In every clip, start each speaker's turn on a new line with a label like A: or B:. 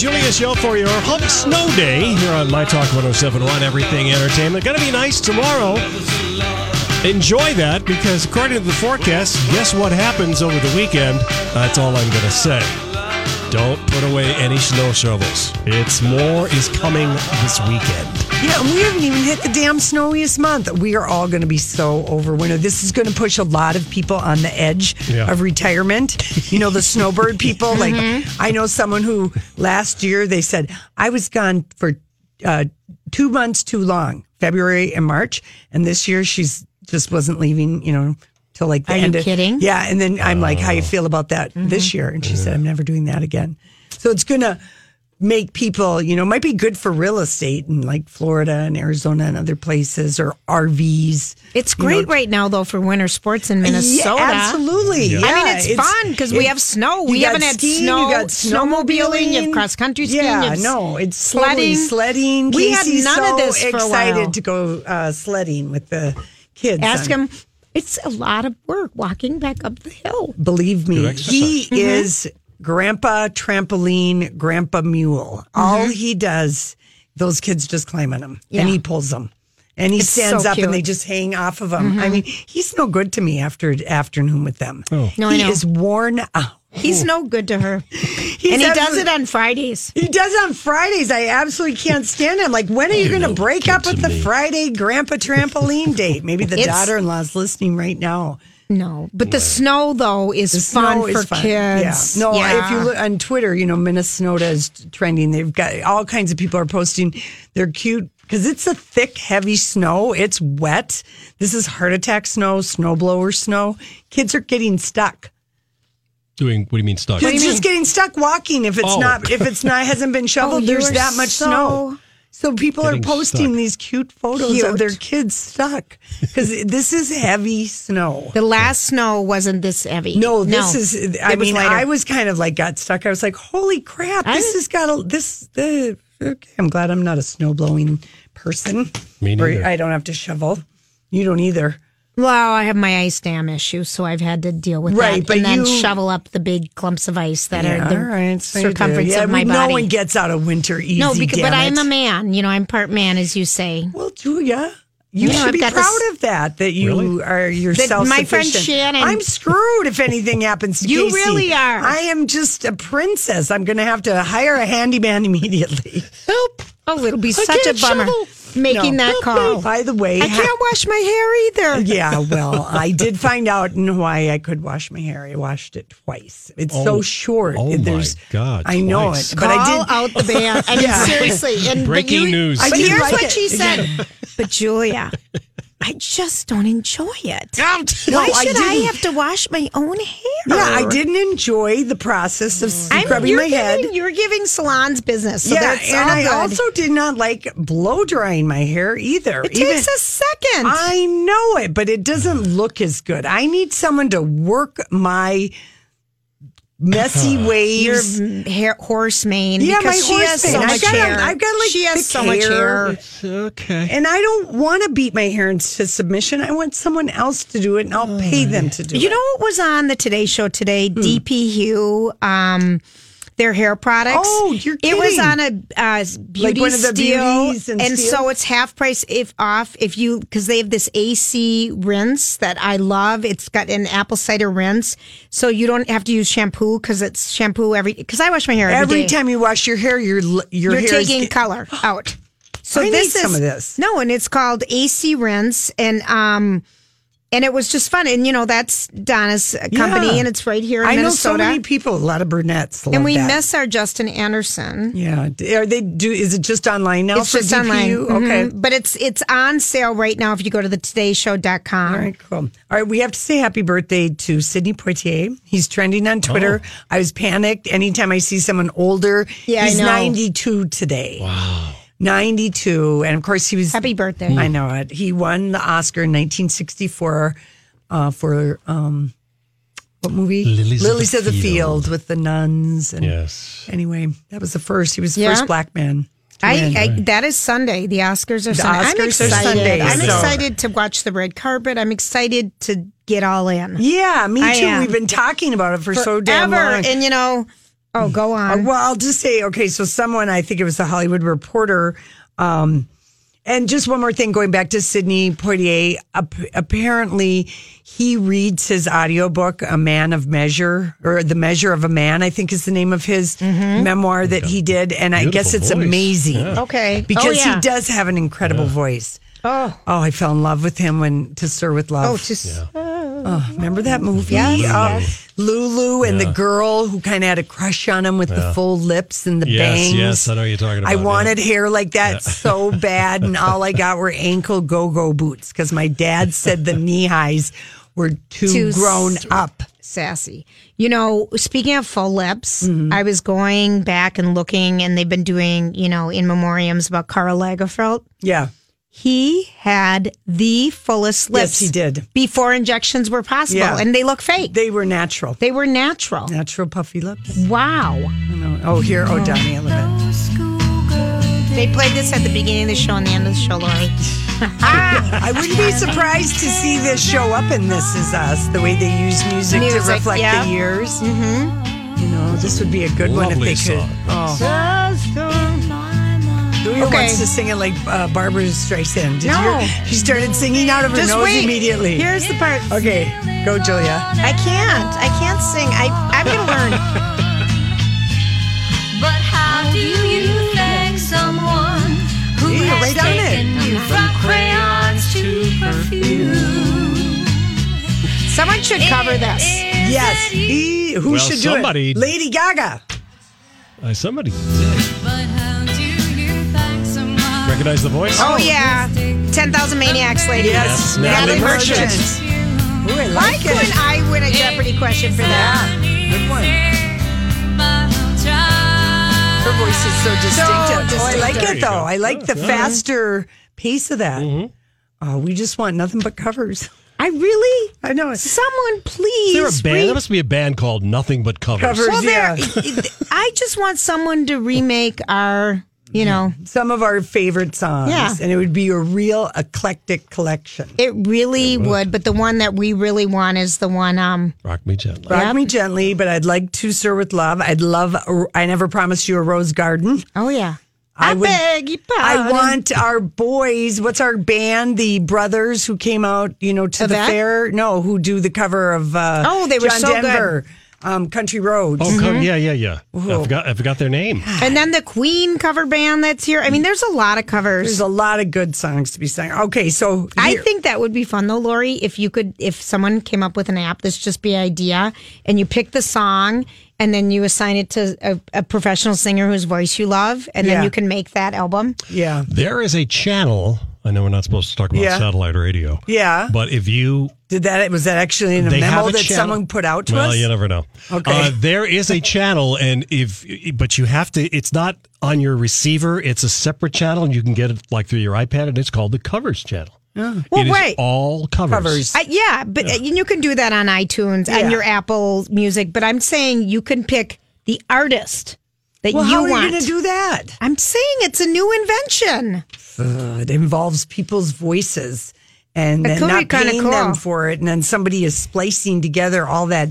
A: Julia show for your Hump Snow Day here on My Talk 1071 Everything Entertainment. Gonna be nice tomorrow. Enjoy that because according to the forecast, guess what happens over the weekend? That's all I'm gonna say. Don't put away any snow shovels. It's more is coming this weekend.
B: Yeah, and we haven't even hit the damn snowiest month. We are all going to be so over winter. This is going to push a lot of people on the edge
A: Yeah.
B: of retirement. You know, the snowbird people. Like, I know someone who last year they said, I was gone for uh, two months too long, February and March. And this year she's just wasn't leaving, you know, till like the
C: Are you
B: of.
C: kidding?
B: Yeah. And then I'm like, how you feel about that this year? And she said, I'm never doing that again. So it's going to make people, you know, might be good for real estate in like Florida and Arizona and other places or RVs.
C: It's
B: You
C: great
B: know,
C: right now, though, for winter sports in Minnesota.
B: Yeah, absolutely.
A: Yeah.
C: I mean,
B: Yeah,
C: it's, fun because we have snow. We haven't had
B: skiing,
C: snow.
B: You got
C: snowmobiling. You have cross country skiing.
B: Yeah, no, it's
C: sledding.
B: sledding. Sledding.
C: We had none
B: so
C: of this for a
B: excited
C: while.
B: to go uh, sledding with the kids.
C: Ask
B: on-
C: him. It's a lot of work walking back up the hill.
B: Believe me, he
C: Mm-hmm.
B: is Grandpa Trampoline, Grandpa Mule. All
C: Mm-hmm.
B: he does, those kids just climb on him
C: Yeah.
B: and he pulls them. And he
C: It's
B: stands
C: so
B: up and they just hang off of him. I mean, he's no good to me after afternoon with them.
A: Oh.
C: No, I
B: he
C: know.
B: is worn out.
C: He's no good to her.
B: He's
C: and he does it on Fridays.
B: He does on Fridays. I absolutely can't stand him. Like, when are you going to break up with the Friday grandpa trampoline date? Maybe the daughter in law's listening right now.
C: No, but the snow though is
B: The
C: fun
B: snow
C: for
B: is fun.
C: kids.
B: Yeah. No,
C: Yeah.
B: if you look on Twitter, you know, Minnesota is trending. They've got all kinds of people are posting They're cute because it's a thick, heavy snow. It's wet. This is heart attack snow, snowblower snow. Kids are getting stuck.
A: Doing what do you mean stuck?
B: Kids just getting stuck walking if it's
A: Oh.
B: not if it's not hasn't been oh, shoveled.
C: Oh,
B: there's
C: you're
B: that much
C: so
B: snow. So people
A: Getting
B: are posting
A: stuck.
B: these cute photos
C: Cute.
B: of their kids stuck because this is heavy snow.
C: The last snow wasn't this heavy.
B: No, this is. I
C: It was
B: mean,
C: lighter.
B: I was kind of like got stuck. I was like, "Holy crap!
C: I-
B: This has got a this." The okay, I'm glad I'm not a snow blowing person.
A: Me
B: Or
A: neither.
B: I don't have to shovel. You don't either.
C: Well, I have my ice dam issue, so I've had to deal with
B: Right,
C: that,
B: but
C: and then
B: you-
C: shovel up the big clumps of ice that are the
B: all right. so
C: circumference
B: yeah,
C: of my
B: no
C: body.
B: one gets out of winter easy.
C: no, because,
B: damn
C: but I'm a man. You know, I'm part man, as you say.
B: Well, Julia, you
C: You
B: should
C: I've
B: be proud
C: this-
B: of that. That you
A: Really?
B: are you're
C: That
B: self
C: my friend Shannon-
B: I'm screwed if anything happens to
C: You
B: Casey.
C: really are.
B: I am just a princess. I'm going to have to hire a handyman immediately.
A: Help!
C: Oh, it'll be such a bummer
A: shovel.
C: making
B: No.
C: that call.
B: By the way,
C: I can't wash my hair either.
B: Yeah, well, I did find out in Hawaii I could wash my hair. I washed it twice. It's
A: Oh.
B: so short.
A: Oh, my
B: There's,
A: God,
B: I know
A: twice.
B: it, but
C: Call
B: I did.
C: out the band. I mean,
B: Yeah.
C: seriously. And, but
A: Breaking
C: you-
A: news.
C: But here's
B: like
C: what
B: it.
C: she said. but Julia, I just don't enjoy it.
A: Out!
C: Why
B: No, I
C: should I,
B: didn't.
C: have to wash my own hair?
B: Yeah, I didn't enjoy the process of mm.
C: I'm,
B: scrubbing my head.
C: You're giving salons business. So
B: yeah,
C: that's
B: and I
C: good.
B: also did not like blow drying my hair either.
C: It takes a second.
B: I know it, but it doesn't look as good. I need someone to work my messy
C: Your
B: waves.
C: hair, horse mane.
B: Yeah,
C: because
B: my
C: she
B: horse
C: has
B: mane.
C: so
B: I've got
C: hair.
B: I've got, like,
C: she has
B: thick
C: so much
B: hair.
C: hair.
A: okay.
B: and I don't want to beat my hair into submission. I want someone else to do it, and I'll pay them to do
C: You
B: it.
C: You know what was on the Today Show today?
B: Hmm.
C: DP Hugh. Um, their hair products.
B: Oh, you're kidding.
C: It was on a uh, beauty
B: one of the
C: steal,
B: and
C: and so it's half price if off if you because they have this AC rinse that I love. It's got an apple cider rinse, so you don't have to use shampoo because it's shampoo every. Because I wash my hair
B: Every time you wash your hair, your your
C: you're
B: hair is
C: taking
B: get-
C: color out. So
B: I
C: this is
B: some of this.
C: no, and it's called AC Rinse, and um, and it was just fun, and you know that's Donna's uh, company,
B: Yeah.
C: and it's right here in
B: I know so many people, a lot of brunettes. Love
C: and we
B: that.
C: miss our Justin Anderson.
B: Yeah, are they do? Is it just online now?
C: It's
B: for
C: just
B: dpHUE?
C: online,
B: Okay.
C: Mhm. but it's it's on sale right now if you go to the todayshow.com.
B: All right, cool. All right, we have to say happy birthday to Sidney Poitier. He's trending on Twitter. I was panicked anytime I see someone older.
C: Yeah, I
B: he's
C: know.
B: 92 today. Wow. 92. And of course, he was.
C: Happy birthday.
B: I know it. He won the Oscar in 1964 uh, for um, what movie?
A: Lilies of the
B: of the
A: Field.
B: Field with the nuns. And
A: Yes.
B: Anyway, that was the first. He was the
C: Yeah.
B: first black man.
C: I, I that is Sunday. The Oscars are
B: The
C: Sunday. I'm
B: Oscars are
C: excited.
B: Sunday,
C: I'm
B: so-
C: excited to watch the red carpet. I'm excited to get all in.
B: yeah, me
C: I
B: too.
C: am.
B: We've been talking about it for so damn long.
C: And you know, oh, go
B: Uh,
C: on.
B: well, I'll just say, okay, so someone, I think it was the Hollywood Reporter, um, and just one more thing, going back to Sidney Poitier, ap- apparently he reads his audiobook, A Man of Measure, or The Measure of a Man, I think is the name of his
C: Mm-hmm.
B: memoir that he did. And I guess it's
A: voice.
B: amazing.
A: Yeah.
C: Okay.
B: Because
C: Oh, yeah.
B: he does have an incredible voice.
C: Oh.
B: Oh, I fell in love with him when To Sir with Love.
C: Oh, just
B: Oh, remember that movie?
C: Yes, yes.
B: Lulu and the girl who kind of had a crush on him with the full lips and the
A: Yes,
B: bangs.
A: yes, I know what you're talking about.
B: I
A: about,
B: wanted hair like that so bad, and all I got were ankle go-go boots because my dad said the knee highs were too,
C: Too
B: grown
C: s-
B: up.
C: sassy. You know, speaking of full lips,
B: Mm-hmm.
C: I was going back and looking, and they've been doing, you know, in memoriams about Karl Lagerfeld.
B: Yeah,
C: He had the fullest lips.
B: Yes, he did.
C: Before injections were possible,
B: Yeah.
C: and they look fake. They,
B: they were natural, They
C: were natural.
B: natural puffy lips.
C: Wow.
B: Oh, here, oh, Donnie, I love it.
C: They played this at the beginning of the show and the end of the show, Lori.
B: I wouldn't be surprised to see this show up in This Is Us, the way they use music, to reflect
C: yeah.
B: the years. Mm-hmm. You know, this would be a good one if
A: Lovely
B: they could. Oh. Julia
C: Okay.
B: wants to sing it like uh, Barbra Streisand. Did you
C: No.
B: hear? She started singing out of her
C: Just
B: nose
C: wait.
B: immediately.
C: Here's the part.
B: Okay, go, Julia.
C: I can't. I can't sing. I, I'm going to learn.
D: But how do you thank someone who
B: Yeah,
D: has
B: right on it.
D: you from crayons to perfume?
C: Someone should cover this.
B: Yes, he, who
A: Well,
B: should
A: somebody-
B: do it? Lady Gaga.
A: Uh, somebody recognize the voice.
C: Oh, yeah. 10,000 Maniacs lady.
B: Yes,
A: Natalie
C: Natalie
A: Merchant.
C: Merchant.
B: Ooh, I
C: Why
B: like
C: couldn't
B: it.
C: I win a Jeopardy question for that?
B: Good one. Her voice is so distinctive. oh, I like
A: There
B: it
A: you
B: though.
A: go.
B: I like the
A: Yeah.
B: faster pace of that.
A: Mm-hmm.
B: Oh, we just want nothing but covers.
C: I really.
B: I know.
C: Someone please.
A: Is there a band?
C: re-
A: There must be a band called Nothing But Covers.
B: Covers.
C: well, there.
B: Yeah.
C: I just want someone to remake our. You know,
B: Some of our favorite songs.
C: Yeah.
B: And it would be a real eclectic collection.
C: it really would. But the one that we really want is the one. Um.
A: Rock Me Gently.
B: Rock Me Gently, but I'd like to Sir with Love. I'd love, I Never Promised You a Rose Garden.
C: Oh yeah.
B: I
C: I,
B: would-
C: beg your pardon.
B: I want our boys. What's our band? The brothers who came out, you know, to the fair. No, who do the cover of? Uh,
C: Oh, they were
B: John
C: so good.
B: Denver, Um, Country Roads.
A: Oh, co- yeah, yeah, yeah. I forgot. I forgot their name.
C: And then the Queen cover band that's here. I mean, there's a lot of covers.
B: There's a lot of good songs to be sung. Okay, so
C: I
B: here-
C: think that would be fun though, Lori, if you could if someone came up with an app that's just be idea and you pick the song and then you assign it to a, a professional singer whose voice you love and
B: Yeah.
C: then you can make that album.
B: yeah,
A: There is a channel. I know we're not supposed to talk about
B: Yeah.
A: satellite radio.
B: Yeah.
A: But if you
B: did that? Was that actually in a
A: they have
B: memo
A: a
B: that
A: channel-
B: someone put out to us?
A: well,
B: us?
A: you never know.
B: Okay.
A: Uh, there is a channel, and if but you have to. It's not on your receiver. It's a separate channel, and you can get it like through your iPad, and it's called the Covers channel.
C: Well,
A: It is
C: right.
A: all covers.
B: Covers.
C: I, yeah, but uh you can do that on iTunes
B: Yeah.
C: and your Apple Music. But I'm saying you can pick the artist that
B: well,
C: you
B: how are
C: want.
B: you going to do that?
C: I'm saying it's a new invention.
B: Uh, it involves people's voices and
C: That
B: then not paying them for it, and then somebody is splicing together all that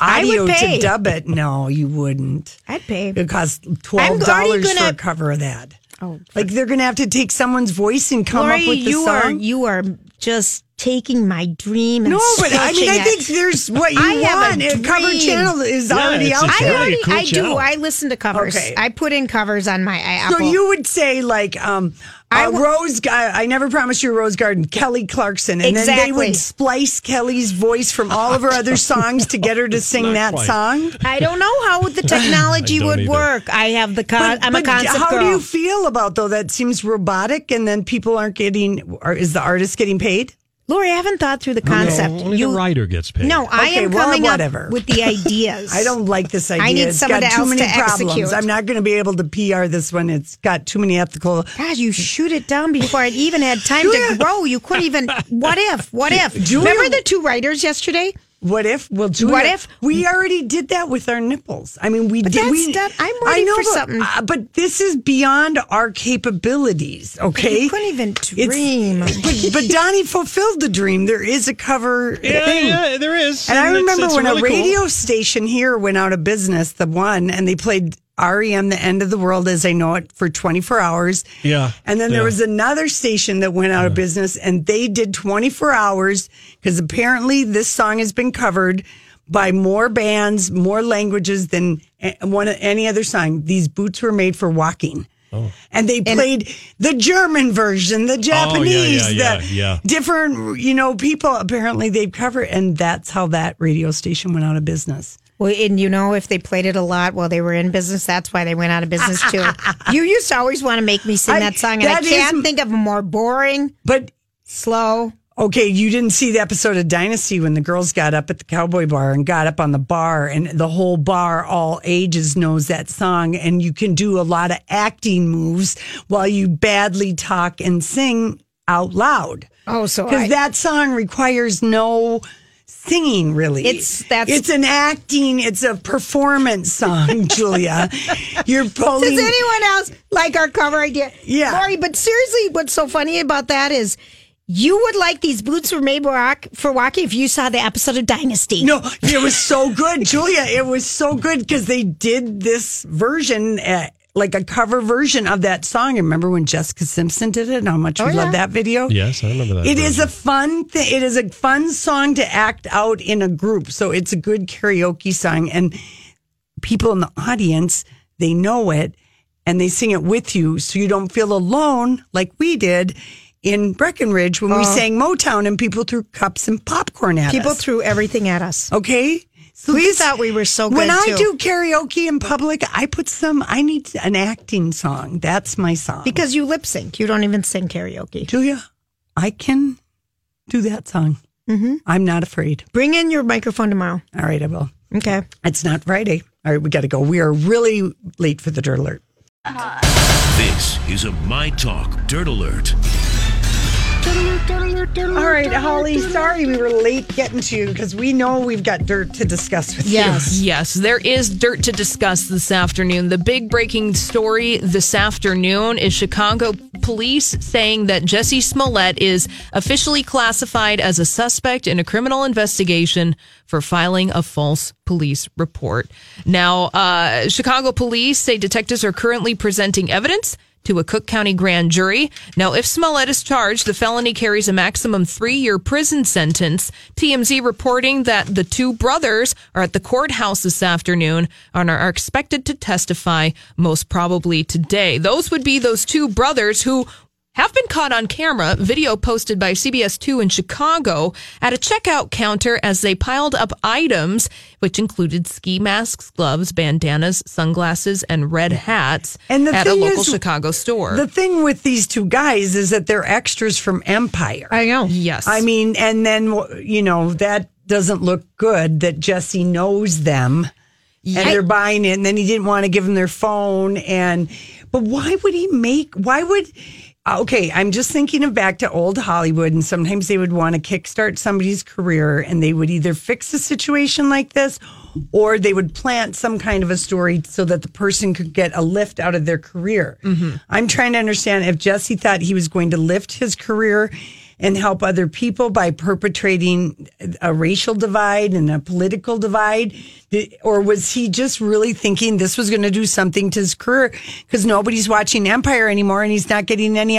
B: audio to dub it. No, you wouldn't.
C: I'd pay.
B: It costs twelve dollars for a cover of that.
C: Oh,
B: Like they're gonna have to take someone's voice and come
C: Lori,
B: up with the
C: you
B: song.
C: are you are just taking my dream and
B: no, but I mean,
C: squishing
B: I think there's what you
C: I have
B: want.
C: a
B: A cover channel is
A: Yeah,
B: already
A: it's
B: out there.
A: really
C: already
A: cool
C: I do. I listen to covers.
B: Okay.
C: I put in covers on my Apple.
B: So you would say like um
C: I
B: Rose I, I never promised you a Rose Garden, Kelly Clarkson. And then they would splice Kelly's voice from all of her other songs to get her to sing that
A: quite.
B: song.
C: I don't know how the technology would
A: either.
C: work. I have the con- I'm a concept
B: how
C: girl.
B: do you feel about though that seems robotic and then people aren't getting or is the artist getting paid?
C: Lori, I haven't thought through the concept.
A: No, only
C: you
A: the writer gets paid.
C: No, I
B: Okay,
C: am
B: well,
C: coming
B: whatever.
C: up with the ideas.
B: I don't like this idea.
C: I need
B: It's
C: someone
B: got too
C: else
B: many
C: to
B: problems.
C: execute.
B: I'm not going to be able to PR this one. It's got too many ethical.
C: God, you shoot it down before it even had time to grow. You couldn't even. What if? What if?
B: Julia-
C: Remember the two writers yesterday?
B: What if? Well, Julia,
C: What if-
B: we already did that with our nipples? I mean, we did.
C: that's
B: we,
C: done- I'm
B: I know,
C: for
B: but,
C: something.
B: uh, but this is beyond our capabilities. Okay,
C: You couldn't even
B: It's-
C: dream.
B: but, but Donnie fulfilled the dream. There is a cover
A: Yeah,
B: thing.
A: yeah, there is.
B: And I remember
A: it's
B: when
A: really
B: a
A: cool.
B: radio station here went out of business, the one, and they played REM, The End of the World as I Know It, for 24 hours.
A: Yeah,
B: And then
A: yeah.
B: there was another station that went out of business and they did 24 hours because apparently this song has been covered by more bands, more languages than one any other song. These boots were made for walking.
A: Oh.
B: And they played the German version, the oh, Japanese,
A: yeah,
B: the
A: yeah.
B: different, you know, people apparently they've covered. And that's how that radio station went out of business.
C: Well, and you know, if they played it a lot while they were in business, that's why they went out of business too. you used to always want to make me sing
B: I-
C: that song, and I can't think of a more boring,
B: But
C: slow.
B: Okay, you didn't see the episode of Dynasty when the girls got up at the cowboy bar and got up on the bar, and the whole bar, all ages, knows that song. And you can do a lot of acting moves while you badly talk and sing out loud.
C: Oh, so
B: Because that song requires no singing, really.
C: It's- that's-
B: it's an acting, it's a performance song, Julia. You're pulling.
C: Does anyone else like our cover idea?
B: Yeah.
C: Lori, but seriously, what's so funny about that is you would like these boots were made for walk- for walking if you saw the episode of Dynasty.
B: No, it was so good, Julia. It was so good because they did this version, uh, like a cover version of that song. Remember when Jessica Simpson did it? and How much we
C: Oh, yeah.
B: love that video?
A: Yes, I remember that.
B: It is a fun thing. It is a fun song to act out in a group. So it's a good karaoke song, and people in the audience they know it and they sing it with you, so you don't feel alone like we did. In Breckenridge, when we oh. sang Motown and people threw cups and popcorn at
C: People
B: us.
C: People threw everything at us.
B: Okay. So
C: We thought we were so good.
B: When I
C: too.
B: do karaoke in public, I put some. I need an acting song. That's my song.
C: Because you lip sync. You don't even sing karaoke.
B: Julia, I can do that song. Mm-hmm. I'm not afraid.
C: Bring in your microphone tomorrow.
B: All right, I will.
C: Okay.
B: It's not Friday. All right, we got to go. We are really late for the dirt alert.
E: This is a My Talk Dirt Alert.
B: All right, Holly. Sorry we were late getting to you because we know we've got dirt to discuss with you.
D: Yes, yes, there is dirt to discuss this afternoon. The big breaking story this afternoon is Chicago police saying that Jussie Smollett is officially classified as a suspect in a criminal investigation for filing a false police report. Now, uh, Chicago police say detectives are currently presenting evidence to a Cook County grand jury. Now, if Smollett is charged, the felony carries a maximum three year prison sentence. TMZ reporting that the two brothers are at the courthouse this afternoon and are expected to testify most probably today. Those would be those two brothers who have been caught on camera, video posted by CBS 2 in Chicago at a checkout counter as they piled up items, which included ski masks, gloves, bandanas, sunglasses, and red hats
B: And the
D: at a
B: thing
D: local
B: is,
D: Chicago store.
B: The thing with these two guys is that they're extras from Empire.
C: I know.
D: yes.
B: I mean, and then you know that doesn't look good that Jussie knows them and they're buying it, and then he didn't want to give them their phone. And but why would he make? Why would? Uh, okay, I'm just thinking of back to old Hollywood, and sometimes they would want to kickstart somebody's career, and they would either fix a situation like this, or they would plant some kind of a story so that the person could get a lift out of their career. Mm-hmm. I'm trying to understand if Jussie thought he was going to lift his career and help other people by perpetrating a racial divide and a political divide? Or was he just really thinking this was going to do something to his career because nobody's watching Empire anymore and he's not getting any?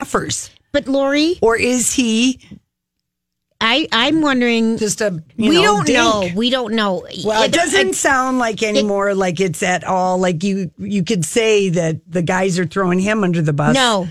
B: Offers.
C: But Lori,
B: Or is he
C: I I'm wondering.
B: just a you
C: we
B: know,
C: don't
B: dink?
C: know. We don't know.
B: Well, it doesn't sound like anymore like it's at all like you you could say that the guys are throwing him under the bus.
C: No.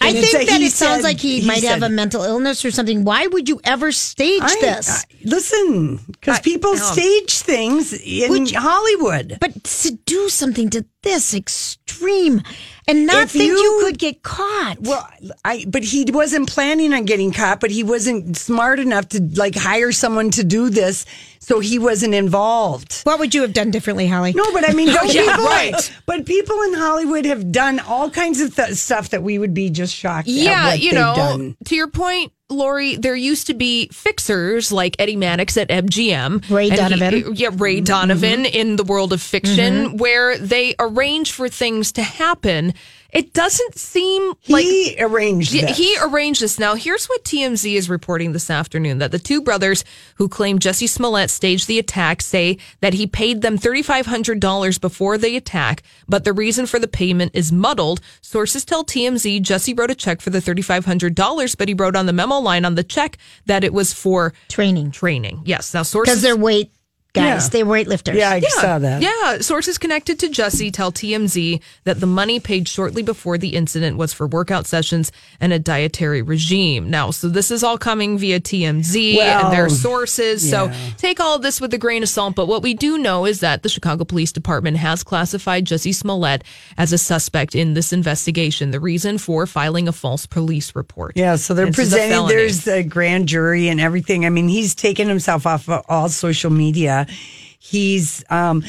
C: I
B: And it's
C: think that it sounds like he,
B: he
C: might have a mental illness or something. Why would you ever stage
B: I,
C: this?
B: I- listen, because people um, stage things in
C: Would-
B: Hollywood.
C: but to do something to this extreme and not
B: If
C: think you,
B: you-
C: could get caught.
B: Well, I but he wasn't planning on getting caught, but he wasn't smart enough to like hire someone to do this, so he wasn't involved.
C: what would you have done differently, Holly?
B: No, but I mean, don't
D: Yeah,
B: people,
D: right.
B: But people in Hollywood have done all kinds of th- stuff that we would be just shocked. at
D: Yeah,
B: what
D: you know,
B: done.
D: to your point, Lori, there used to be fixers like Eddie Mannix at MGM.
C: Ray
D: and he-
C: Donovan.
D: yeah, Ray mm-hmm. Donovan in the world of fiction, mm-hmm. where they arrange for things to happen. It doesn't seem like
B: He arranged
D: Yeah,
B: this.
D: he arranged this. Now, here's what TMZ is reporting this afternoon that the two brothers who claim Jussie Smollett staged the attack say that he paid them $3,500 before the attack, but the reason for the payment is muddled. Sources tell TMZ Jussie wrote a check for the $3,500, but he wrote on the memo line on the check that it was for
C: Training.
D: training. Yes. Now, sources.
C: Because they're weight guys.
B: Yeah.
C: They're weightlifters.
B: yeah, I saw that.
D: Yeah, sources connected to Jussie tell TMZ that the money paid shortly before the incident was for workout sessions and a dietary regime. Now, so this is all coming via TMZ
B: Well,
D: and their sources. So take all of this with a grain of salt. But what we do know is that the Chicago Police Department has classified Jussie Smollett as a suspect in this investigation. The reason for filing a false police report.
B: Yeah, so they're
D: This is a
B: presenting. There's the grand jury and everything. I mean, he's taken himself off of all social media. He's, um,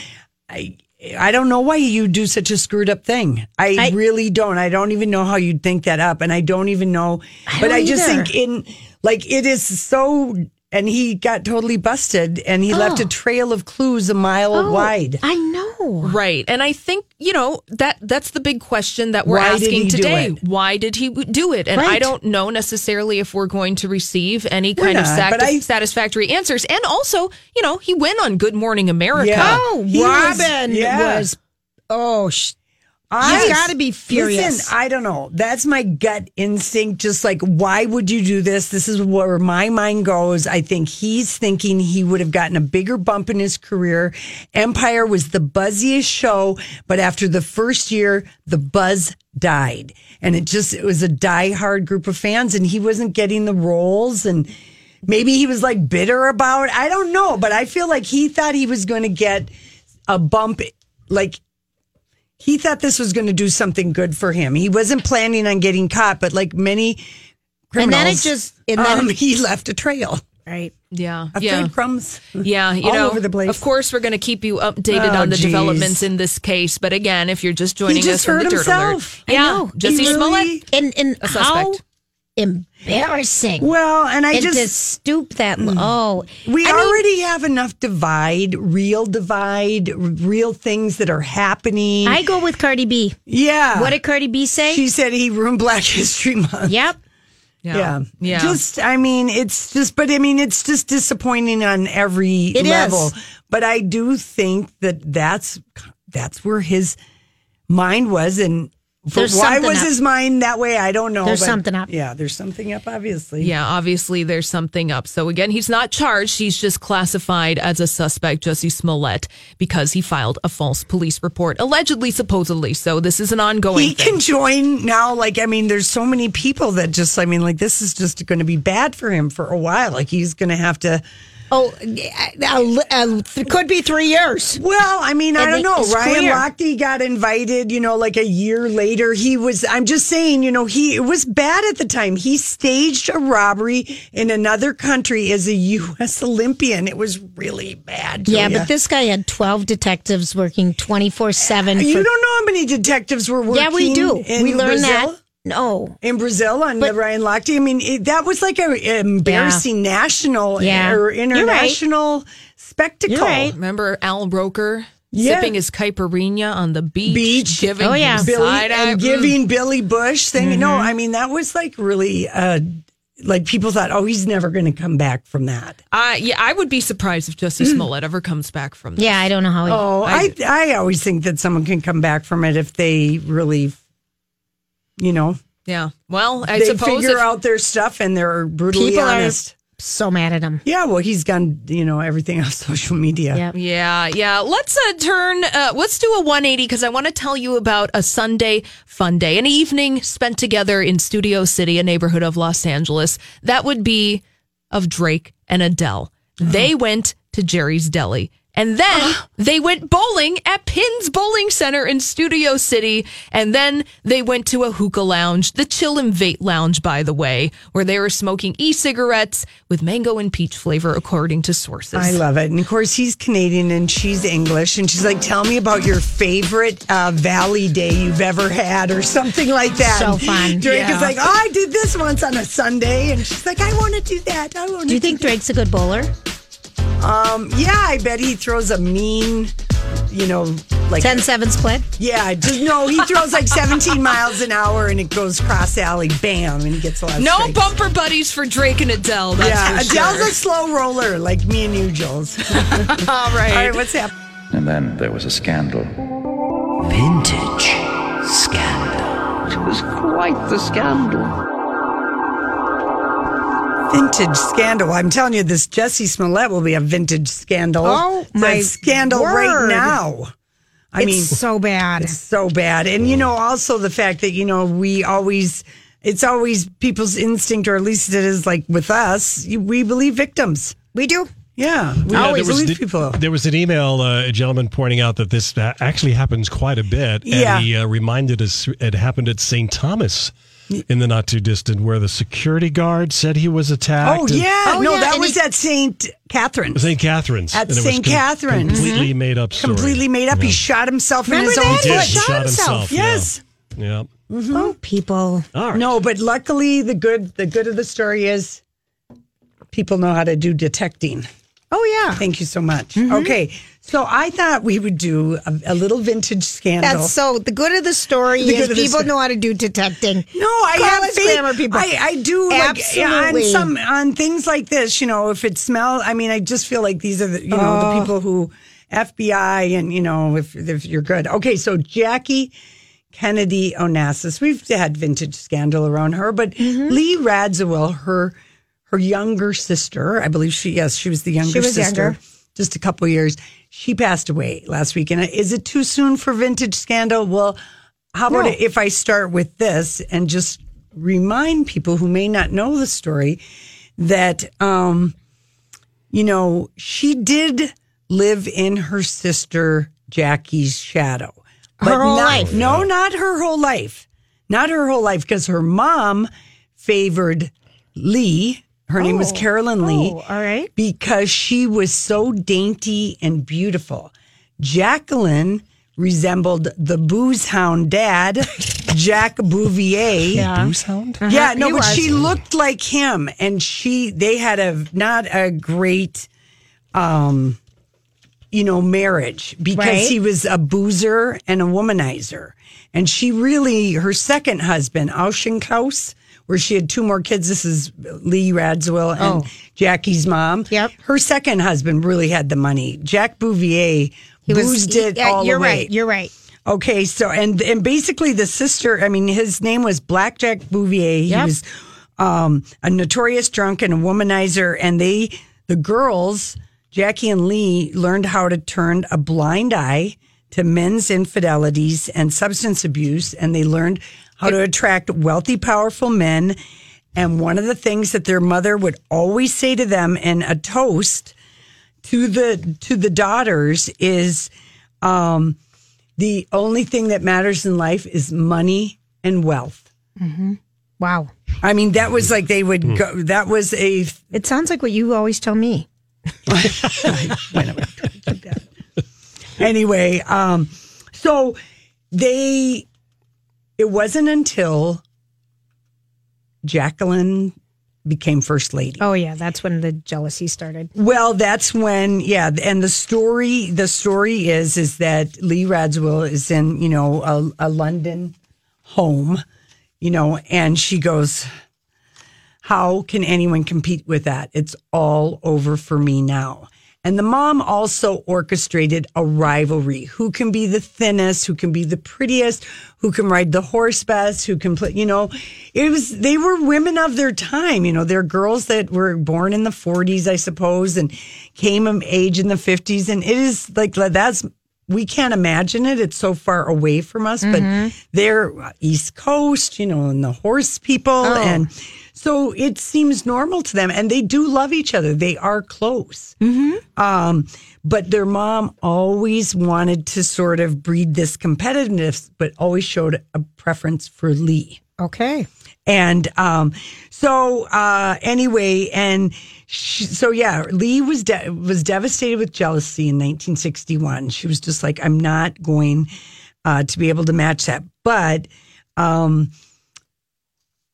B: I, I don't know why you do such a screwed up thing. I,
C: I-
B: really don't. I don't even know how you'd think that up, and I don't even know. but
C: don't
B: I just
C: either.
B: think in like it is so. And he got totally busted, and he left a trail of clues a mile
C: Oh,
B: wide.
C: I know.
D: Right. And I think, you know, that that's the big question that we're
B: Why
D: asking today. Why did he do it? And I don't know necessarily if we're going to receive any kind of
B: not,
D: sac-
B: but I-
D: satisfactory answers. And also, you know, he went on Good Morning America.
B: Yeah.
C: Oh,
B: He was-
C: Robin
B: yeah.
C: was. Oh, sh-
B: I-
C: He's gotta be furious.
B: Listen, I don't know. That's my gut instinct. Just like, why would you do this? This is where my mind goes. I think he's thinking he would have gotten a bigger bump in his career. Empire was the buzziest show, but after the first year, the buzz died. And it just, it was a diehard group of fans, and he wasn't getting the roles. And maybe he was like bitter about I don't know, but I feel like he thought he was going to get a bump. Like, he thought this was going to do something good for him. He wasn't planning on getting caught, but like many criminals, And
C: then it just- and then-
B: um, he left a trail
C: right.
D: Yeah.
B: of
D: yeah.
B: breadcrumbs.
D: Yeah, you
B: all
D: know,
B: over the place.
D: Of course, we're going to keep you updated
B: Oh,
D: on the
B: geez.
D: developments in this case. But again, if you're just joining
B: just
D: us on
B: hurt
D: the Dirt
B: himself.
D: Alert, yeah,
B: know. Jussie really-
D: Smollett,
C: And and
D: a
C: how
D: suspect.
C: Embarrassing.
B: Well, and I
C: and
B: just Mm.
C: to stoop that low.
B: we
C: I mean,
B: already have enough divide, real divide, real things that are happening.
C: I go with Cardi B.
B: yeah.
C: What did Cardi B say?
B: she said? He ruined Black History Month.
C: yep.
B: Yeah.
D: yeah.
B: Just, I mean, it's just, but I mean, it's just disappointing on every
C: It
B: level.
C: is.
B: But I do think that that's, that's where his mind was. And For-
C: There's
B: why was
C: up.
B: his mind that way? I don't know.
C: There's
B: but-
C: something up.
B: Yeah, there's something up, obviously.
D: Yeah, obviously there's something up. So again, he's not charged. He's just classified as a suspect, Jussie Smollett, because he filed a false police report, allegedly, supposedly. So this is an ongoing
B: He
D: thing.
B: can join now. Like, I mean, there's so many people that just, I mean, like, this is just going to be bad for him for a while. Like, he's going to have to.
C: Oh, uh, uh, it could be three years.
B: Well, I mean, I don't know. Ryan
C: clear.
B: Lochte got invited, you know, like a year later. He was, I'm just saying, you know, he, it was bad at the time. He staged a robbery in another country as a U.S. Olympian. It was really bad.
C: Yeah, but this guy had 12 detectives working 24 7.
B: You don't know how many detectives were working
C: Yeah, we do. we learned
B: Brazil?
C: that. No.
B: in Brazil on
C: But-
B: the Ryan Lochte. I mean, it, that was like a embarrassing national
C: Yeah.
B: or
C: You're right.
B: international spectacle.
C: You're right.
D: Remember Al Roker
B: Yeah.
D: sipping his caipirinha on the beach,
B: Beach.
D: giving
C: Oh, yeah.
B: Billy
D: side eye?
B: and
D: Mm.
B: giving Billy Bush thing. No,
C: Mm-hmm.
B: I mean that was like really uh like people thought, oh, he's never going to come back from that.
D: Uh, yeah, I would be surprised if Jussie Smollett ever comes back from this.
C: Yeah, I don't know how he.
B: Oh, I I always think that someone can come back from it if they really, you know,
D: Yeah. Well, I
B: they
D: suppose
B: figure out their stuff and they're brutally
C: People are
B: honest.
C: so mad at him.
B: Yeah, well, he's gone, you know, everything on social media.
C: Yeah.
D: Yeah, yeah. Let's uh, turn. Uh, let's do a 180 because I want to tell you about a Sunday fun day, an evening spent together in Studio City, a neighborhood of Los Angeles. That would be of Drake and Adele. They went to Jerry's Deli. And then they went bowling at Pinz Bowling Center in Studio City. And then they went to a hookah lounge, the Chill and Vate Lounge, by the way, where they were smoking e cigarettes with mango and peach flavor, according to sources.
B: I love it. And of course, he's Canadian and she's English. And she's like, tell me about your favorite uh, Valley Day you've ever had or something like that.
C: So fun.
B: Drake
D: Yeah.
B: is like, oh, I did this once on a Sunday. And she's like, I want to do that. I want to
C: Do you think Drake's a good bowler?
B: Um, yeah, I bet he throws a mean, you know, like
C: 10 7 split?
B: Yeah, just no. He throws like 17 miles an hour and it goes cross alley, bam, and he gets a lot. Of
D: No
B: strikes.
D: bumper buddies for Drake and Adele. That's
B: Yeah,
D: for
B: Adele's
D: sure.
B: a slow roller, like me and you, Jules.
D: All right.
B: All right, what's up?
F: And then there was a scandal.
G: Vintage scandal. It was quite the scandal.
B: Vintage scandal. I'm telling you, this Jussie Smollett will be a vintage scandal.
C: Oh,
B: It's
C: my
B: scandal right now. I
C: it's
B: mean,
C: so bad.
B: it's so bad. And you know, also the fact that you know we always. It's always people's instinct, or at least it is like with us. We believe victims.
C: We do.
B: Yeah, we
A: Yeah,
B: always
A: there was
B: believe
A: the-
B: people.
A: There was an email, uh, a gentleman pointing out that this uh, actually happens quite a bit.
B: Yeah.
A: And he uh, reminded us it happened at St. Thomas in the not too distant, where the security guard said he was attacked.
B: Oh
A: and-
B: yeah,
C: Oh,
B: no,
C: yeah,
B: that
C: and
B: was
C: he-
B: at St. Catherine's.
A: St. Catherine's.
B: At
A: And it was
B: St. Catherine's.
A: Completely made up story.
B: Completely made up. He shot himself
C: Remember
B: in his
C: that?
B: own
A: He did.
B: foot.
A: He
C: shot
A: shot
C: himself.
A: himself. yeah.
B: Yes.
A: Yeah.
C: Oh, people.
A: All right.
B: No, but luckily the good the good of the story is people know how to do detecting.
C: Oh, yeah.
B: Thank you so much.
C: Mm-hmm.
B: Okay, so I thought we would do a, a little vintage scandal.
C: That's so. The good of the story
B: The
C: is people
B: story.
C: know how to do detecting.
B: no, I
C: Call
B: have
C: us
B: faith.
C: people.
B: I, I do like yeah, on
C: Absolutely.
B: some on things like this. You know, if it smells, I mean, I just feel like these are the you know
C: Oh.
B: the people who FBI and you know if if you're good. Okay, so Jackie. Kennedy Onassis. We've had vintage scandal around her, but
C: Mm-hmm.
B: Lee Radziwill, her her younger sister, I believe she yes, she was the younger
C: She was
B: sister,
C: younger.
B: Just a couple years. She passed away last week. And is it too soon for vintage scandal? Well, how about
C: No.
B: if I start with this and just remind people who may not know the story that um you know, she did live in her sister Jackie's shadow.
C: Her whole
B: not,
C: life.
B: No, not her whole life. Not her whole life because her mom favored Lee. Her name was Carolyn Lee.
C: Oh, all right.
B: Because she was so dainty and beautiful. Jacqueline resembled the booze hound dad, Jack Bouvier.
C: Yeah.
A: Booze hound?
B: Yeah, no,
C: he
B: but
C: was.
B: she looked like him, and she they had a not a great, um, you know, marriage because
C: Right.
B: he was a boozer and a womanizer, and she really her second husband Auchincloss, where she had two more kids. This is Lee Radziwill and
C: Oh.
B: Jackie's mom.
C: Yep.
B: her second husband really had the money. Jack Bouvier
C: He was.
B: boozed
C: he-
B: it
C: yeah,
B: all
C: you're
B: away.
C: right. You're right.
B: Okay, so and and basically the sister, I mean, his name was Blackjack Bouvier. He was um, a notorious drunk and a womanizer, and they, the girls, Jackie and Lee, learned how to turn a blind eye to men's infidelities and substance abuse, and they learned how to attract wealthy, powerful men. And one of the things that their mother would always say to them in a toast to the to the daughters is um, the only thing that matters in life is money and wealth.
C: Wow.
B: I mean, that was like they would go. That was a
C: It sounds like what you always tell me.
B: anyway. Um, so they. It wasn't until Jacqueline became first lady.
C: Oh yeah, that's when the jealousy started.
B: Well, that's when, yeah, and the story, the story is, is that Lee Radziwill is in, you know, a, a London home, you know, and she goes, "How can anyone compete with that? It's all over for me now." And the mom also orchestrated a rivalry. Who can be the thinnest? Who can be the prettiest? Who can ride the horse best? Who can play? You know, it was, they were women of their time. You know, they're girls that were born in the 40s, I suppose, and came of age in the 50s. And it is like, that's, we can't imagine it. It's so far away from us, but mm-hmm. they're East Coast, you know, and the horse people. Oh. And so it seems normal to them. And they do love each other. They are close. Um, but their mom always wanted to sort of breed this competitiveness, but always showed a preference for Lee.
C: Okay.
B: And um, so uh, anyway, and she, so yeah, Lee was de- was devastated with jealousy in 1961. She was just like, I'm not going uh, to be able to match that. But um,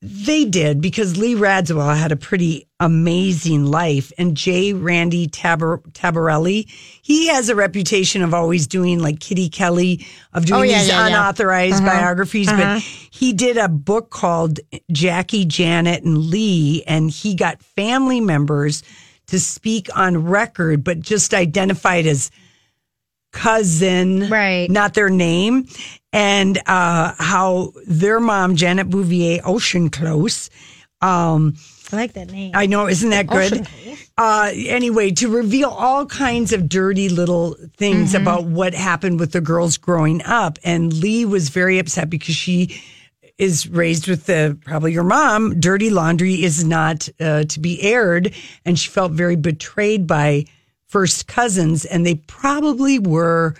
B: they did because Lee Radziwill had a pretty amazing life, and J. Randy Tabar- Taraborrelli, he has a reputation of always doing like Kitty Kelley of doing
C: Oh, yeah,
B: these
C: yeah, yeah.
B: unauthorized uh-huh. biographies, but uh-huh. he did a book called Jackie, Janet, and Lee, and he got family members to speak on record, but just identified as cousin,
C: Right.
B: Not their name, and uh, how their mom, Janet Bouvier, Auchincloss. Um,
C: I like that name.
B: I know, isn't that good? Uh, anyway, to reveal all kinds of dirty little things
C: Mm-hmm.
B: about what happened with the girls growing up. And Lee was very upset because she is raised with the probably your mom. Dirty laundry is not uh, to be aired, and she felt very betrayed by first cousins, and they probably were.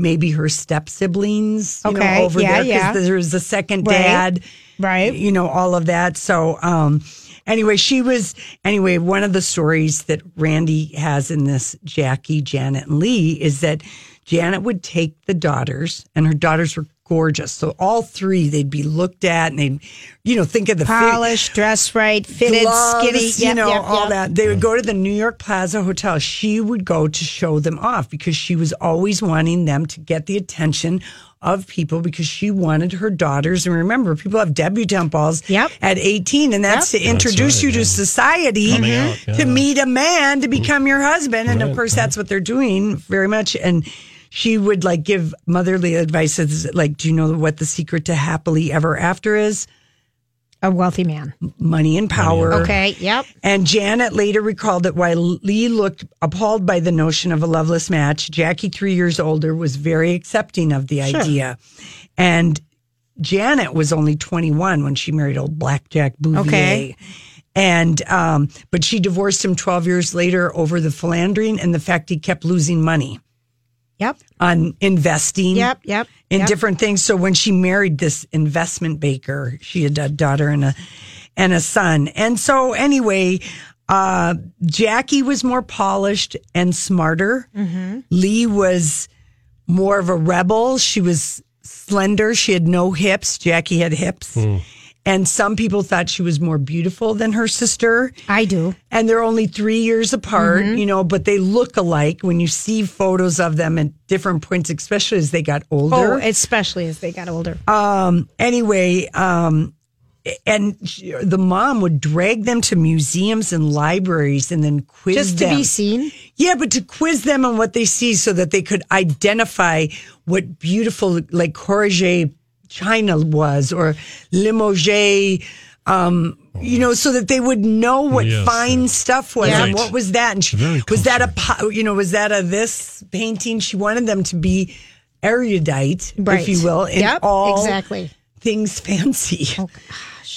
B: Maybe her step siblings, you
C: Okay,
B: know, over
C: yeah,
B: there
C: yeah.
B: because there was a second
C: Right,
B: dad,
C: right.
B: You know, all of that. So, um, anyway, she was anyway. One of the stories that Randy has in this Jackie, Janet, and Lee is that Janet would take the daughters, and her daughters were gorgeous. So all three, they'd be looked at, and they'd, you know, think of the fit-
C: Polished, dressed right, fitted,
B: gloves,
C: skinny.
B: you know,
C: yep,
B: all
C: yep.
B: that. They would go to the New York Plaza Hotel. She would go to show them off because she was always wanting them to get the attention of people because she wanted her daughters. And remember, people have debutante balls
C: Yep.
B: at 18, and that's to introduce
A: right,
B: you
A: yeah.
B: to society
A: Coming out,
B: to meet a man to become your husband. And of
A: Right,
B: course, that's what they're doing very much. And she would like give motherly advice as like, do you know what the secret to happily ever after is?
C: A wealthy man.
B: Money and power.
C: Okay. Yep.
B: And Janet later recalled that while Lee looked appalled by the notion of a loveless match, Jackie, three years older, was very accepting of the idea. And Janet was only 21 when she married old Blackjack Bouvier.
C: Okay.
B: And, um, but she divorced him 12 years later over the philandering and the fact he kept losing money
C: Yep.
B: on investing
C: Yep. Yep.
B: in
C: yep.
B: different things. So when she married this investment baker, she had a daughter and a and a son. And so anyway, uh, Jackie was more polished and smarter.
C: Mm-hmm.
B: Lee was more of a rebel. She was slender. She had no hips. Jackie had hips. And some people thought she was more beautiful than her sister
C: I do.
B: and they're only three years apart,
C: Mm-hmm.
B: you know, but they look alike when you see photos of them at different points, especially as they got older.
C: Oh, especially as they got older.
B: um, anyway, um, and the mom would drag them to museums and libraries and then quiz them.
C: Just to
B: them.
C: be seen.
B: Yeah, but to quiz them on what they see so that they could identify what beautiful, like Corrigé China was or Limoges, um, you know, so that they would know what
A: Yes,
B: fine
A: yeah.
B: stuff was
A: Yeah.
B: and what was that. And she, was that a, you know, was that a this painting? She wanted them to be erudite,
C: Right.
B: if you will, in
C: Yep,
B: all
C: exactly.
B: things fancy.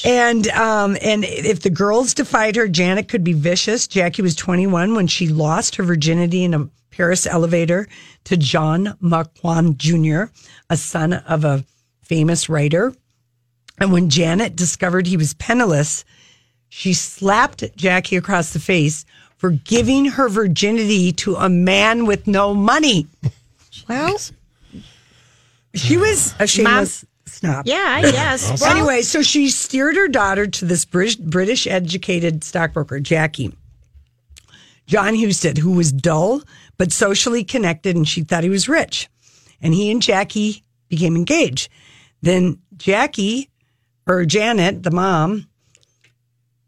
B: And um, and if the girls defied her, Janet could be vicious. Jackie was 21 when she lost her virginity in a Paris elevator to John Marquand Jr., a son of a famous writer. And when Janet discovered he was penniless, she slapped Jackie across the face for giving her virginity to a man with no money.
C: Well,
B: She was a shameless snob.
C: yeah, I guess. Well,
B: Anyway, so she steered her daughter to this British, British educated stockbroker, Jackie. John Husted, who was dull but socially connected, and she thought he was rich. And he and Jackie became engaged. Then Jackie, or Janet, the mom,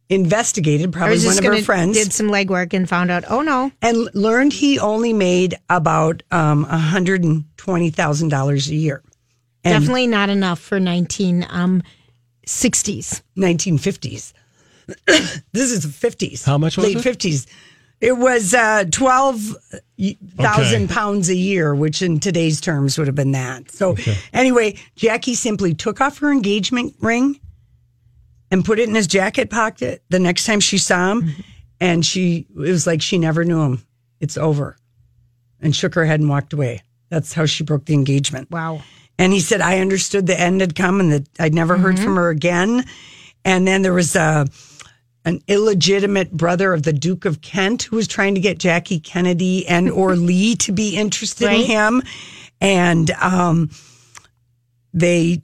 B: investigated, probably one of her friends,
C: did some legwork and found out. Oh no,
B: and learned he only made about um, $120,000 a year. And
C: definitely not enough for nineteen um sixties.
B: 1950s. this is the 50s.
A: How much was it?
B: Late
A: it?
B: 50s. It was uh, 12,000
A: Okay.
B: pounds a year, which in today's terms would have been that. So, anyway, Jackie simply took off her engagement ring and put it in his jacket pocket the next time she saw him. And she, it was like she never knew him. It's over. And shook her head and walked away. That's how she broke the engagement.
C: Wow.
B: And he said, I understood the end had come and that I'd never heard
C: Mm-hmm.
B: from her again. And then there was a, an illegitimate brother of the Duke of Kent who was trying to get Jackie Kennedy and or Lee to be interested in him. And um, they,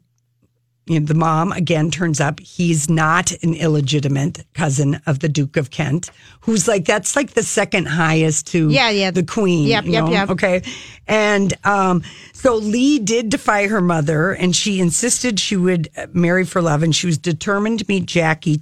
B: you know, the mom again turns up. He's not an illegitimate cousin of the Duke of Kent, who's like, that's like the second highest to
C: Yeah, yeah.
B: the queen.
C: Yep,
B: you
C: yep,
B: know?
C: yep.
B: Okay. And um, so Lee did defy her mother and she insisted she would marry for love and she was determined to meet Jackie.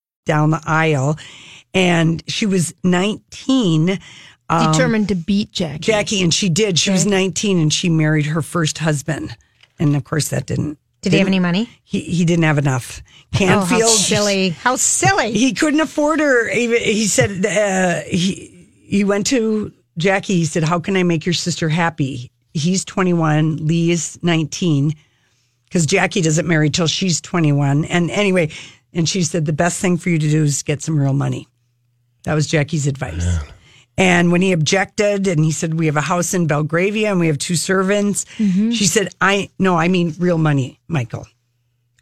B: Down the aisle, and she was 19. um,
C: Determined to beat Jackie.
B: Jackie, and she did. She was 19 and she married her first husband. And of course, that didn't.
C: Did he have any money?
B: He, he didn't have enough.
C: Oh,
B: Canfield.
C: how silly! How silly!
B: He couldn't afford her. Even he said uh, he he went to Jackie. He said, "How can I make your sister happy?" He's 21. Lee is 19 because Jackie doesn't marry till she's 21. And anyway, and she said the best thing for you to do is get some real money. That was Jackie's advice. And when he objected, and he said, "We have a house in Belgravia and we have two servants,"
C: Mm-hmm.
B: she said, "I no, I mean real money, Michael.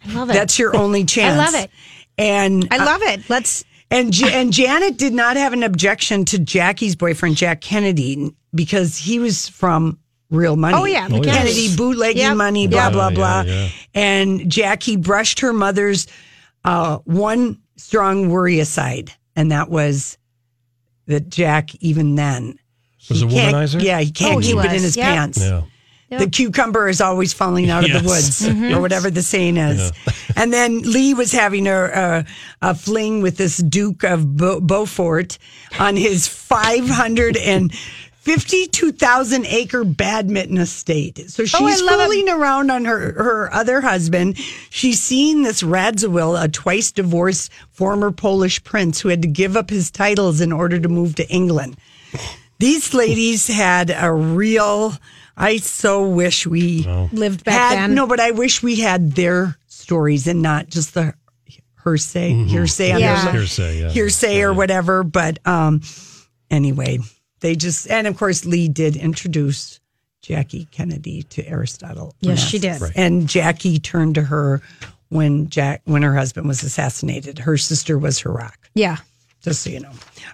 C: I love it.
B: That's your only chance."
C: I love it.
B: And
C: I love it. Let's.
B: and J- and Janet did not have an objection to Jackie's boyfriend Jack Kennedy because he was from real money.
C: Oh, yeah, the
A: Oh.
B: Kennedy
C: Kennedys.
B: bootlegging
C: Yep.
B: money, blah
C: Yep.
B: blah
A: Yeah,
B: blah.
A: yeah, yeah.
B: And Jackie brushed her mother's uh, one strong worry aside, and that was that Jack even then
A: Was a womanizer?
B: Yeah, he can't
C: Oh, he
B: keep it in
C: was.
B: his
C: Yep.
B: pants.
A: Yeah.
B: The cucumber is always falling out of the woods,
C: Mm-hmm.
B: or whatever the saying is. And then Lee was having a, a, a fling with this Duke of Beau- Beaufort on his five hundred and 52,000 acre badminton estate. So she's
C: Oh, I love it.
B: fooling around on her, her other husband. She's seen this Radziwill, a twice divorced former Polish prince who had to give up his titles in order to move to England. These ladies had a real. I so wish we
C: Lived back
B: had,
C: then.
B: No, but I wish we had their stories and not just the hearsay, hearsay, on
C: Yeah.
A: Hearsay, yeah.
B: hearsay or whatever. But um, anyway, they just and of course Lee did introduce Jackie Kennedy to Aristotle.
C: Yes, she
B: Onassis.
C: did.
B: And Jackie turned to her when Jack when her husband was assassinated. Her sister was her rock.
C: Yeah.
B: Just so you know.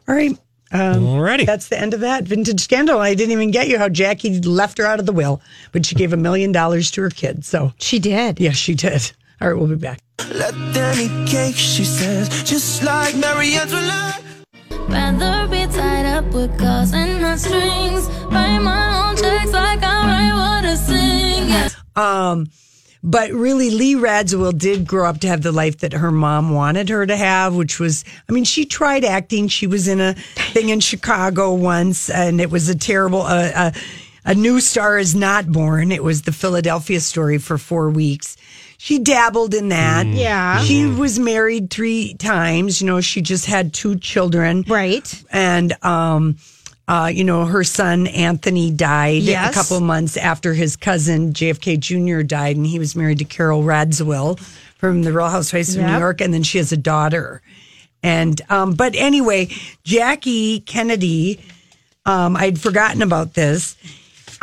B: All right. Um,
A: Alrighty.
B: That's the end of that vintage scandal. I didn't even get you how Jackie left her out of the will, but she gave a million dollars to her kid. So
C: She did.
B: yes, she did. All right, we'll be back.
H: Let them eat cake, she says, just like Marie Antoinette.
I: Rather be tied up with calls and not strings. Write my own checks like I sing. Yeah.
B: Um, but really, Lee Radziwill did grow up to have the life that her mom wanted her to have, which was, I mean, she tried acting. She was in a thing in Chicago once, and it was a terrible. Uh, uh, a new star is not born. It was the Philadelphia story for four weeks. She dabbled in that.
C: Yeah.
B: She was married three times. You know, she just had two children.
C: Right.
B: And, um, uh, you know, her son Anthony died
C: Yes.
B: a couple months after his cousin JFK Jr. died, and he was married to Carole Radziwill from the Real Housewives of New York, and then she has a daughter. And um, but anyway, Jackie Kennedy, um, I'd forgotten about this.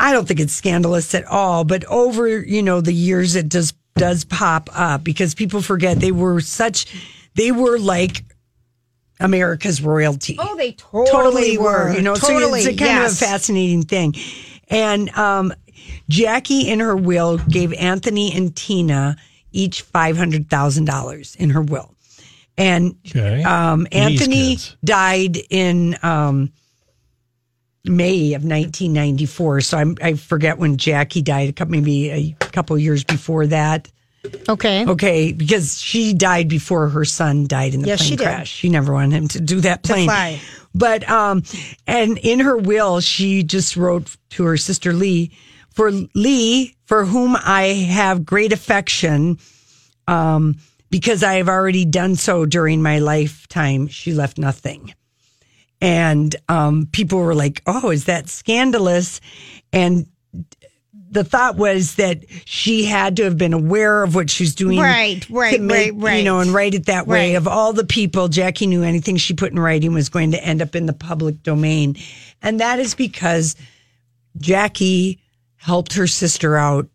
B: I don't think it's scandalous at all, but over you know the years, it does does pop up because people forget they were such, they were like America's royalty
C: Oh, they totally, were.
B: you know,
C: totally.
B: so it's a kind
C: yes.
B: of a fascinating thing. And um, Jackie, in her will, gave Anthony and Tina each five hundred thousand dollars in her will, and
A: Okay.
B: um, Anthony died in um, May of 1994. So I'm, I forget when Jackie died. A couple, maybe a couple years before that.
C: Okay.
B: Okay, because she died before her son died in the
C: Yes,
B: plane
C: she did.
B: crash. She never wanted him to do that plane. But um, and in her will, she just wrote to her sister Lee, for Lee, for whom I have great affection, um, because I have already done so during my lifetime. She left nothing. And um, people were like, "Oh, is that scandalous?" And the thought was that she had to have been aware of what she's doing,
C: Right, right,
B: make-
C: right, right.
B: You know, and write it that way.
C: Right.
B: Of all the people, Jackie knew anything she put in writing was going to end up in the public domain, and that is because Jackie helped her sister out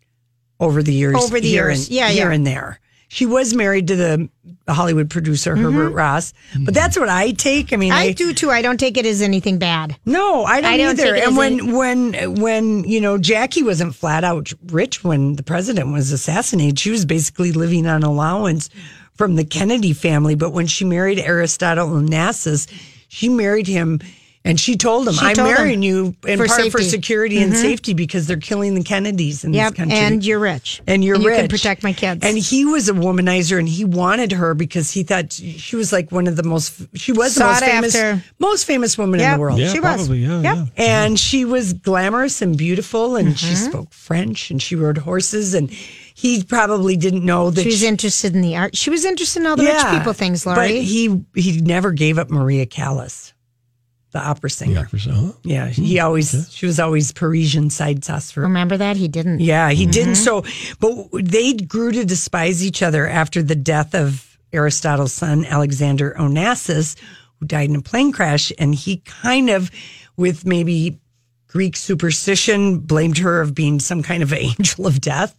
B: over the years,
C: Over the years.
B: and,
C: Yeah,
B: here
C: yeah.
B: and there. She was married to the Hollywood producer Herbert Ross, but that's what I take. I mean,
C: Mm-hmm. I do too. I don't take it as anything bad.
B: no, I don't,
C: I don't
B: either. And when when when you know Jackie wasn't flat out rich when the president was assassinated, she was basically living on allowance from the Kennedy family. But when she married Aristotle Onassis, she married him. And she told him,
C: She
B: "I'm
C: told him.
B: marrying you in
C: For
B: part for
C: safety.
B: security and
C: Mhm.
B: safety because they're killing the Kennedys in
C: Yep.
B: this country."
C: And you're rich.
B: and you're
C: And you
B: rich.
C: can protect my kids.
B: And he was a womanizer, and he wanted her because he thought she was like one of the most. She was the most
C: Sought
B: famous,
C: after.
B: most famous woman in
C: Yep.
B: the world.
A: Yeah,
C: she was.
A: probably. Yeah,
C: Yep.
A: yeah.
B: And she was glamorous and beautiful, and she
C: Mm-hmm.
B: spoke French, and she rode horses, and he probably didn't know that
C: She was
B: she-
C: interested in the art. She was interested in all the rich people things,
B: But he he never gave up Maria Callas, the opera singer.
A: huh?
B: Yeah, he always she was always Parisian side sauce for
C: Remember that? He didn't.
B: yeah, he didn't.
C: Mm-hmm.
B: So, but they grew to despise each other after the death of Aristotle's son, Alexander Onassis, who died in a plane crash. And he kind of, with maybe Greek superstition, blamed her of being some kind of angel of death.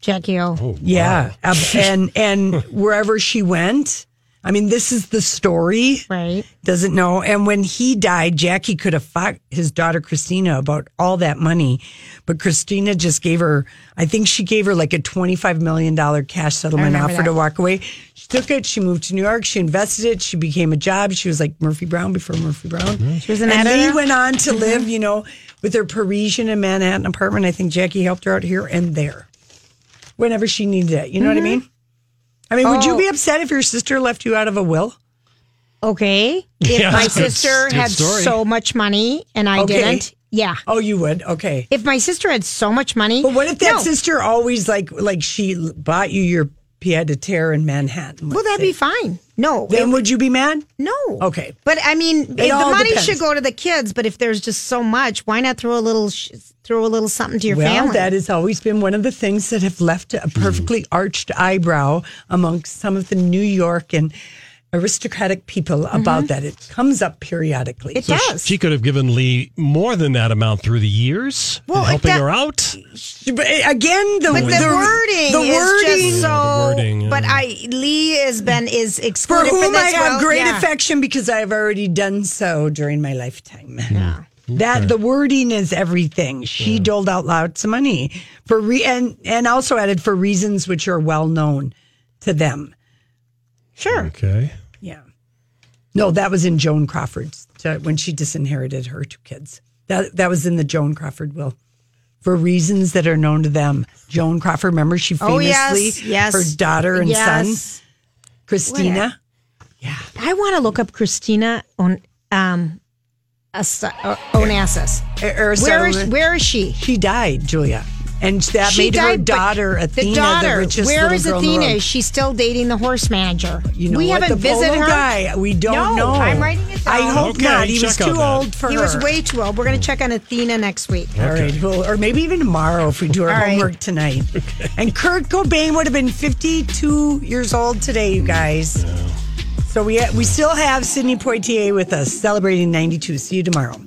C: Jackie O.
A: Oh,
B: Yeah. Ab- and, and wherever she went, I mean, this is the story.
C: Right.
B: Doesn't know. And when he died, Jackie could have fought his daughter Christina about all that money. But Christina just gave her, I think she gave her like a $25 million cash settlement offer
C: that.
B: to walk away. She took it. She moved to New York. She invested it. She became a job. She was like Murphy Brown before Murphy Brown.
C: She was an
B: and
C: editor. Mm-hmm.
B: Lee went on to live, you know, with her Parisian and Manhattan apartment. I think Jackie helped her out here and there whenever she needed it. You know what I mean? I mean, would you
C: Oh.
B: be upset if your sister left you out of a will?
C: Okay. If
A: Yeah,
C: my
A: that's a good-
C: sister
A: good
C: had
A: story.
C: so much money and I
B: Okay.
C: didn't, Yeah.
B: Oh, you would? Okay.
C: If my sister had so much money.
B: But what if that
C: No.
B: sister always like like she bought you your pied a terre in Manhattan?
C: Well, that'd be fine. No.
B: Then would you be mad?
C: No.
B: Okay.
C: But I mean, the money
B: depends.
C: should go to the kids. But if there's just so much, why not throw a little, sh- throw a little something to your
B: well,
C: family?
B: that has always been one of the things that have left a perfectly arched eyebrow amongst some of the New York and aristocratic people about that. It comes up periodically.
C: Mm-hmm. It
A: So
C: does.
A: She could have given Lee more than that amount through the years,
C: Well,
A: helping
C: that-
A: her out.
B: But uh, again, the,
C: but the,
B: the
C: wording
B: the
C: is
B: wording
C: just so.
A: The wording, yeah.
C: But I Lee has been is
B: for
C: excluded
B: whom
C: this.
B: I have
C: well,
B: great
C: yeah.
B: affection because I've already done so during my lifetime. Yeah. That the wording is everything. She doled out lots of money for re- and and also added for reasons which are well known to them.
C: Sure.
A: Okay.
B: Yeah. No, that was in Joan Crawford's when she disinherited her two kids. That that was in the Joan Crawford will. For reasons that are known to them. Joan Crawford, remember she
C: Oh,
B: famously
C: yes, yes.
B: her daughter and
C: Yes.
B: son, Christina. Yeah.
C: I want to look up Christina on um, As- uh, Onassis.
B: Er-
C: Where is, where is she?
B: She died, Julia. And that
C: She
B: made her
C: died, but
B: daughter Athena
C: the daughter.
B: the richest
C: Where
B: little
C: is
B: girl in
C: Athena?
B: world.
C: Is she still dating the horse manager?
B: You know
C: we
B: what?
C: haven't
B: the
C: visited
B: polo
C: her.
B: guy. We don't
C: no,
B: know.
C: I'm writing it down.
B: I hope
A: Okay,
B: not. He was too
A: that.
B: old for
C: He
B: her.
C: He was way too old. We're going to check on Athena next week.
B: All right, well, or maybe even tomorrow if we do our
C: All right.
B: homework tonight. And Kurt Cobain would have been 52 years old today, you guys. So we we still have Sidney Poitier with us celebrating 92. See you tomorrow.